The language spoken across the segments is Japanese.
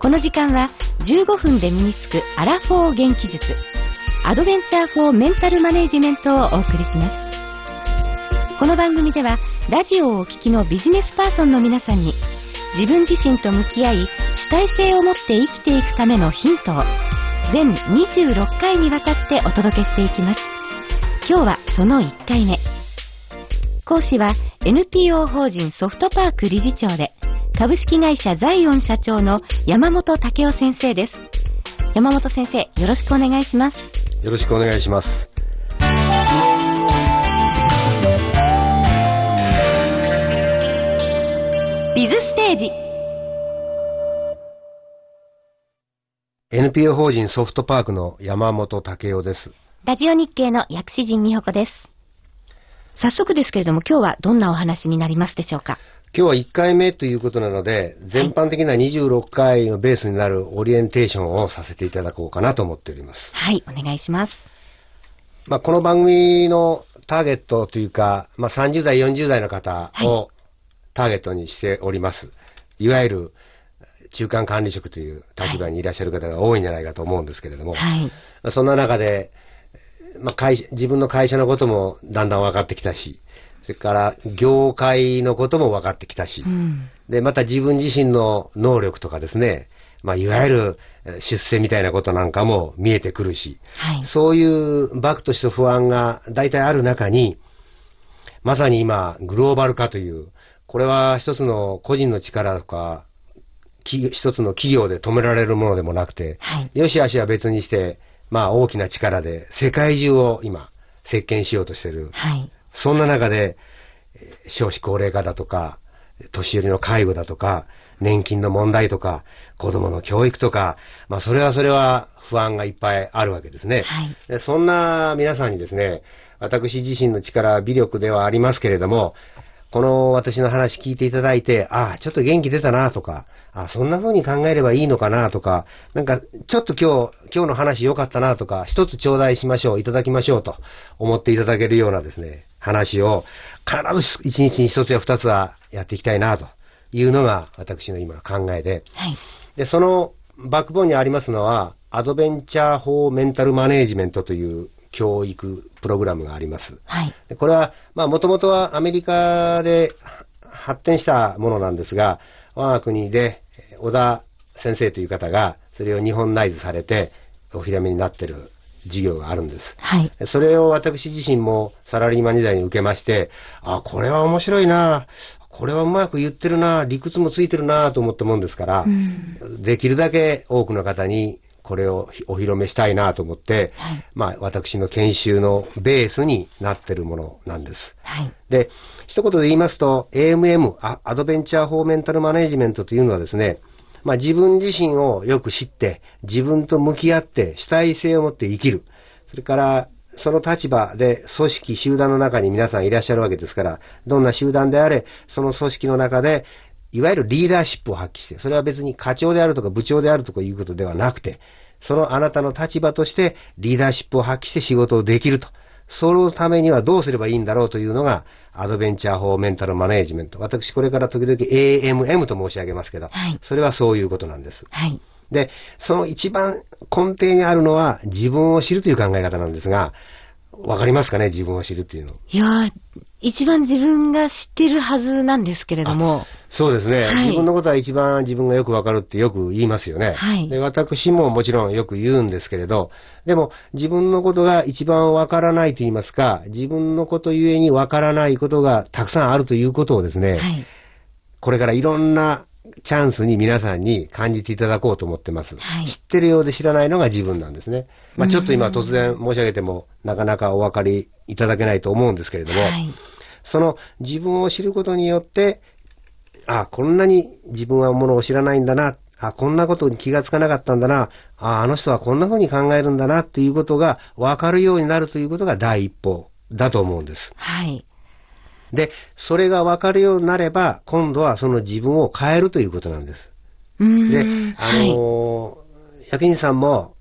この時間は15分で身につくアラフォー元気術アドベンチャーフォーメンタルマネージメントをお送りします。この番組ではラジオをお聞きのビジネスパーソンの皆さんに自分自身と向き合い主体性を持って生きていくためのヒントを全26回にわたってお届けしていきます。今日はその1回目。講師は NPO 法人ソフトパーク理事長で株式会社ザイオン社長の山本武雄先生です。山本先生よろしくお願いします。よろしくお願いします。ビズステージ。NPO 法人ソフトパークの山本武雄です。ラジオ日経の薬師陣美穂子です。早速ですけれども今日はどんなお話になりますでしょうか？今日は1回目ということなので、全般的な26回のベースになるオリエンテーションをさせていただこうかなと思っております。はいお願いします。まあ、この番組のターゲットというか、まあ、30代、40代の方をターゲットにしております。い、わゆる中間管理職という立場にいらっしゃる方が多いんじゃないかと思うんですけれども、はい。まあそんな中で、まあ、会社自分の会社のこともだんだん分かってきたし、それから業界のことも分かってきたし、うん。で、また自分自身の能力とかですね、まあ、いわゆるえー出世みたいなことなんかも見えてくるし、はい。そういうバクとした不安が大体ある中に、まさに今、グローバル化という、これは一つの個人の力とか、企一つの企業で止められるものでもなくて、はい。よしあしは別にして、まあ大きな力で世界中を今、席巻しようとしている。はいそんな中で、えー少子高齢化だとか、年寄りの介護だとか、年金の問題とか、子供の教育とか、まあそれはそれは不安がいっぱいあるわけですね。はいでそんな皆さんにですね、私自身の力、微力ではありますけれども、この私の話聞いていただいて、ああ、ちょっと元気出たなとか、ああ、そんな風に考えればいいのかなとか、なんか、ちょっと今日、今日の話良かったなとか、一つ頂戴しましょう、いただきましょうと思っていただけるようなですね、話を、必ず一日に一つや二つはやっていきたいなというのが私の今の考えで、はい。で、そのバックボーンにありますのは、アドベンチャー・フォー・メンタル・マネージメントという教育プログラムがあります。はい。でこれは、まあ、もともとはアメリカで発展したものなんですが、我が国で、えー小田先生という方が、それを日本ナイズされて、お披露目になっている事業があるんです。はい。それを私自身もサラリーマン時代に受けまして、あ、これは面白いな、これはうまく言ってるな、理屈もついてるな。と思ったもんですから、うん。できるだけ多くの方にこれをお披露目したいなと思って、はい。まあ私の研修のベースになってるものなんです。はい。で、一言で言いますと、AMM、あアドベンチャー・フォー・メンタル・マネージメントというのはですね、まあ自分自身をよく知って、自分と向き合って主体性を持って生きる。それから、その立場で組織、集団の中に皆さんいらっしゃるわけですから、どんな集団であれ、その組織の中で、いわゆるリーダーシップを発揮して、それは別に課長であるとか部長であるとかいうことではなくて、そのあなたの立場としてリーダーシップを発揮して仕事をできると。そのためにはどうすればいいんだろうというのが、アドベンチャー・フォー・メンタル・マネージメント。私これから時々 AMM と申し上げますけど、はいそれはそういうことなんです。はいで、その一番根底にあるのは自分を知るという考え方なんですが、わかりますかね自分を知るっていうの。いやー一番自分が知ってるはずなんですけれども、そうですね、はい自分のことは一番自分がよくわかるってよく言いますよね。はいで私ももちろんよく言うんですけれど、でも自分のことが一番わからないと言いますか、自分のことゆえにわからないことがたくさんあるということをですね、はい。これからいろんなチャンスに皆さんに感じていただこうと思ってます。はい知ってるようで知らないのが自分なんですね。まあ、ちょっと今うん突然申し上げてもなかなかお分かりいただけないと思うんですけれども、はい。その自分を知ることによって、あ、こんなに自分はものを知らないんだな、あ、こんなことに気がつかなかったんだな、あ、あの人はこんな風に考えるんだなっていうことが分かるようになるということが第一歩だと思うんです。はい。で、それが分かるようになれば、今度はその自分を変えるということなんです。でん、あのー役員さんも、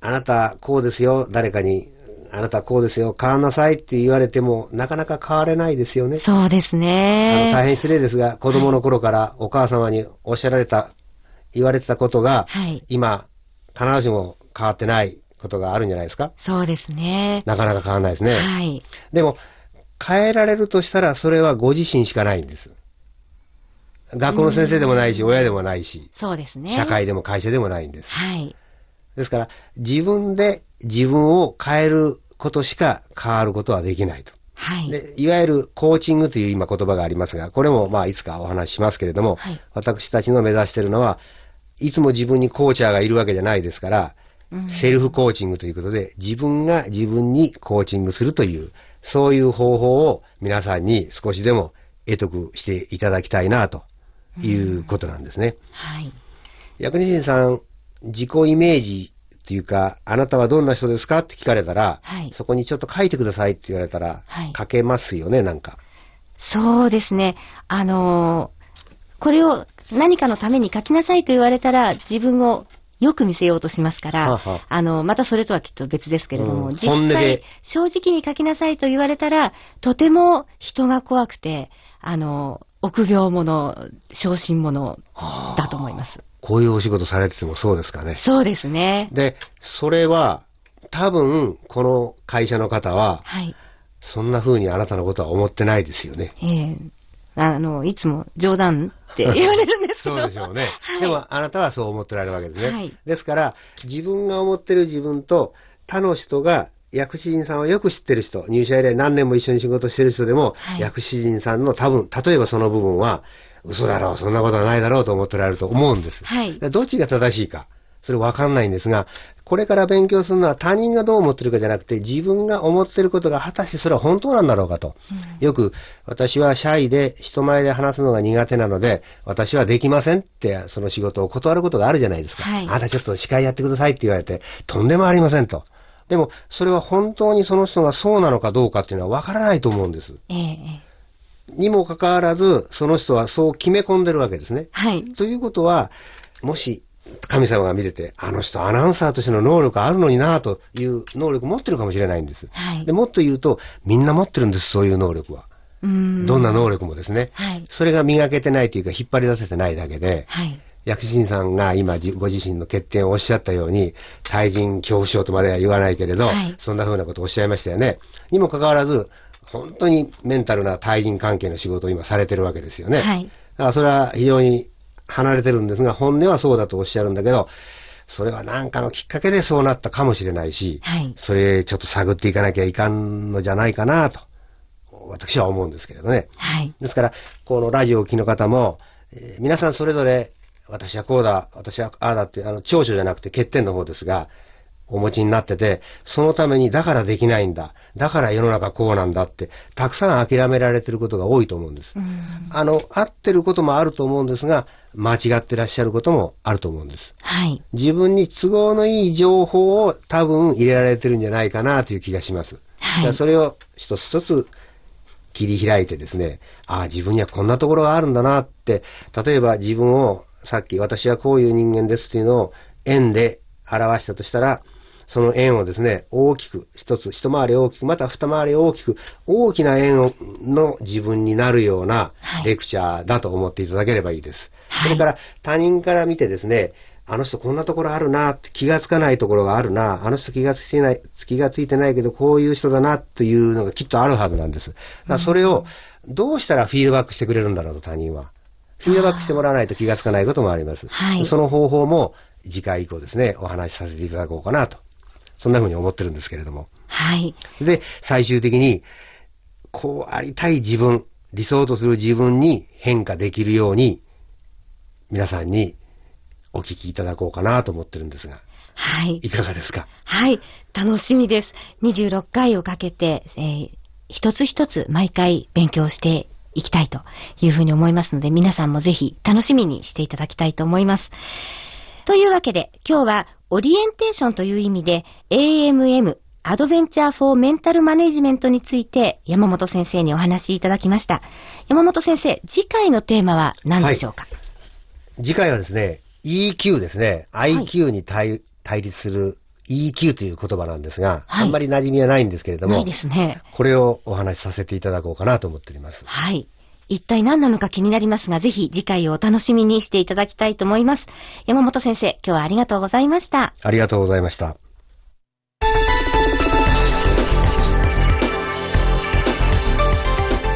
あなたこうですよ、誰かに、あなたこうですよ、変わんなさいって言われても、なかなか変われないですよね。そうですね。大変失礼ですが、子供の頃からお母様におっしゃられた、言われてたことが、はい。今、必ずしも変わってないことがあるんじゃないですかそうですね。なかなか変わらないですね。はい。でも、変えられるとしたら、それはご自身しかないんです。学校の先生でもないし、親でもないし、そうですね。社会でも会社でもないんです。はい。ですから、自分で自分を変えることしか変わることはできないと。はい。でいわゆるコーチングという今言葉がありますが、これもまあいつかお話ししますけれども、はい私たちの目指しているのは、いつも自分にコーチャーがいるわけじゃないですから、うんセルフコーチングということで、自分が自分にコーチングするという、そういう方法を皆さんに少しでも得得していただきたいなということなんですね。はい。薬日人さん、自己イメージっていうか、あなたはどんな人ですかって聞かれたら、はいそこにちょっと書いてくださいって言われたら、はい書けますよね、なんか。そうですね。あのーこれを何かのために書きなさいと言われたら、自分をよく見せようとしますから、はあはああの、またそれとはきっと別ですけれども、うん実際、正直に書きなさいと言われたら、とても人が怖くて、あの、臆病者、小心者だと思います。こういうお仕事されててもそうですかね。そうですね。で、それは、多分、この会社の方は、はい。そんな風にあなたのことは思ってないですよね。ええあの、いつも冗談って 言われるんですけど。そうでしょうね。はいでも、あなたはそう思ってられるわけですね。はいですから、自分が思ってる自分と、他の人が、薬師人さんをよく知ってる人、入社以来何年も一緒に仕事してる人でも、はい薬師人さんの多分、例えばその部分は、嘘だろう、そんなことはないだろうと思ってられると思うんです。はいどっちが正しいか、それわかんないんですが、これから勉強するのは他人がどう思ってるかじゃなくて、自分が思ってることが果たしてそれは本当なんだろうかと。うんよく、私はシャイで人前で話すのが苦手なので、私はできませんって、その仕事を断ることがあるじゃないですか。はいあなたちょっと司会やってくださいって言われて、とんでもありませんと。でも、それは本当にその人がそうなのかどうかっていうのはわからないと思うんです。ええええにもかかわらず、その人はそう決め込んでるわけですね。はい。ということは、もし、神様が見てて、あの人アナウンサーとしての能力あるのになという能力持ってるかもしれないんです。はいでもっと言うと、みんな持ってるんです、そういう能力は。うんどんな能力もですね。はい。それが磨けてないというか、引っ張り出せてないだけで、はい。薬師神さんが今じご自身の欠点をおっしゃったように、対人恐怖症とまでは言わないけれど、はいそんな風なことをおっしゃいましたよね。にもかかわらず、本当にメンタルな対人関係の仕事を今されてるわけですよね。はいだからそれは非常に離れてるんですが、本音はそうだとおっしゃるんだけど、それは何かのきっかけでそうなったかもしれないし、はいそれちょっと探っていかなきゃいかんのじゃないかなと、私は思うんですけれどね。はい。ですから、このラジオをお聞きの方も、えー皆さんそれぞれ、私はこうだ、私はああだって、あの、長所じゃなくて欠点の方ですが、お持ちになってて、そのためにだからできないんだ、だから世の中こうなんだって、たくさん諦められてることが多いと思うんです。うんあの、合ってることもあると思うんですが、間違ってらっしゃることもあると思うんです。はい。自分に都合のいい情報を多分入れられてるんじゃないかなという気がします。はいそれを一つ一つ切り開いてですね、ああ、自分にはこんなところがあるんだなって、例えば自分をさっき私はこういう人間ですっていうのを円で表したとしたら、その円をですね、大きく、一つ、一回り大きく、また二回り大きく、大きな円をの自分になるようなはいレクチャーだと思っていただければいいです。はいそれから他人から見てですね、あの人こんなところあるな、気がつかないところがあるな、あの人気がついてない、気がついてないけどこういう人だなというのがきっとあるはずなんです。だからそれをどうしたらフィードバックしてくれるんだろうと他人は。フィードバックしてもらわないと気がつかないこともあります。はいその方法も次回以降ですね、お話しさせていただこうかなと。そんな風に思ってるんですけれども。はい。で、最終的に、こうありたい自分、理想とする自分に変化できるように、皆さんにお聞きいただこうかなと思ってるんですが、はい。いかがですか？はい。楽しみです。26回をかけて、えー一つ一つ毎回勉強していきたいというふうに思いますので、皆さんもぜひ楽しみにしていただきたいと思います。というわけで、今日はオリエンテーションという意味で AMM アドベンチャーフォーメンタルマネジメントについて山本先生にお話しいただきました。山本先生、次回のテーマは何でしょうか、はい、次回はですね、EQ ですね。IQ に対,、対立する EQ という言葉なんですが、はい、あんまり馴染みはないんですけれども、ないですね。これをお話しさせていただこうかなと思っております。はい。一体何なのか気になりますが、ぜひ次回をお楽しみにしていただきたいと思います。山本先生、今日はありがとうございました。ありがとうございました。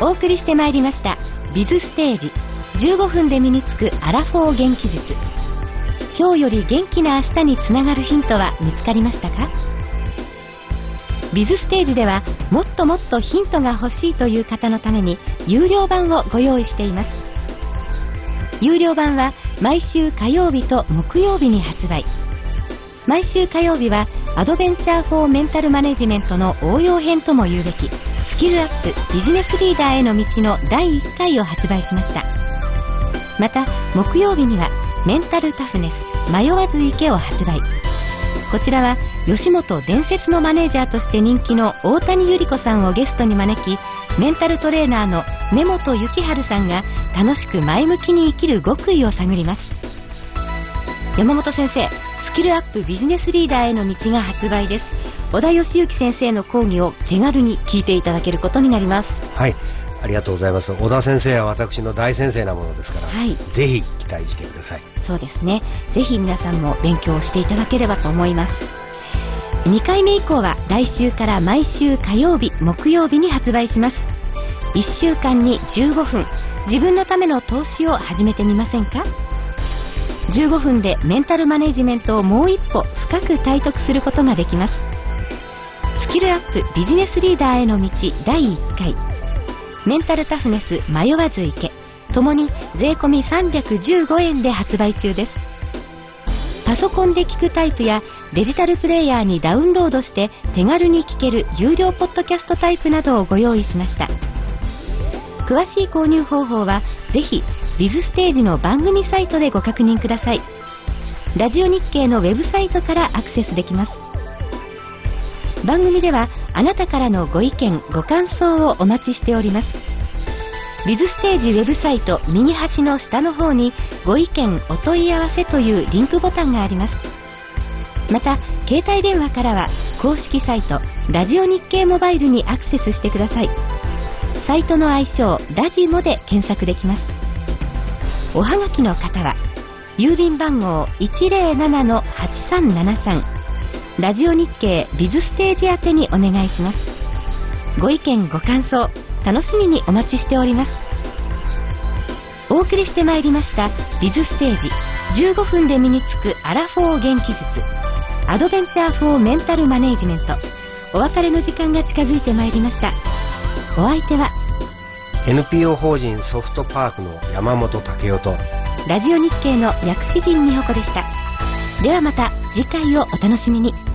お送りしてまいりました、ビズステージ、15分で身につくアラフォー元気術。今日より元気な明日につながるヒントは見つかりましたか？ビズステージではもっともっとヒントが欲しいという方のために有料版をご用意しています。有料版は毎週火曜日と木曜日に発売。毎週火曜日はアドベンチャーフォーメンタルマネジメントの応用編とも言うべきスキルアップビジネスリーダーへの道の第1回を発売しました。また木曜日にはメンタルタフネス迷わず池を発売。こちらは吉本伝説のマネージャーとして人気の大谷由里子さんをゲストに招きメンタルトレーナーの根本幸春さんが楽しく前向きに生きる極意を探ります山本先生スキルアップビジネスリーダーへの道が発売です小田義行先生の講義を手軽に聞いていただけることになりますはいありがとうございます。小田先生は私の大先生なものですから、はい、ぜひ期待してください。そうですね。ぜひ皆さんも勉強していただければと思います。2回目以降は来週から毎週火曜日、木曜日に発売します。1週間に15分、自分のための投資を始めてみませんか？15分でメンタルマネジメントをもう一歩深く体得することができます。スキルアップビジネスリーダーへの道第1回。メンタルタフネス迷わず行けともに税込315円で発売中ですパソコンで聞くタイプやデジタルプレイヤーにダウンロードして手軽に聞ける有料ポッドキャストタイプなどをご用意しました。詳しい購入方法はぜひビズステージの番組サイトでご確認ください。ラジオ日経のウェブサイトからアクセスできます。番組ではあなたからのご意見ご感想をお待ちしております。ビズステージウェブサイト右端の下の方にご意見お問い合わせというリンクボタンがあります。また携帯電話からは公式サイトラジオ日経モバイルにアクセスしてください。サイトの愛称ラジモで検索できます。おはがきの方は郵便番号107-8373ラジオ日経ビズステージ宛てにお願いします。ご意見ご感想楽しみにお待ちしております。お送りしてまいりましたビズステージ。15分で身につくアラフォー元気術。アドベンチャーフォーメンタルマネージメント。お別れの時間が近づいてまいりました。お相手は NPO 法人ソフトパークの山本武夫とラジオ日経の薬師陣美穂子でした。ではまた次回をお楽しみに。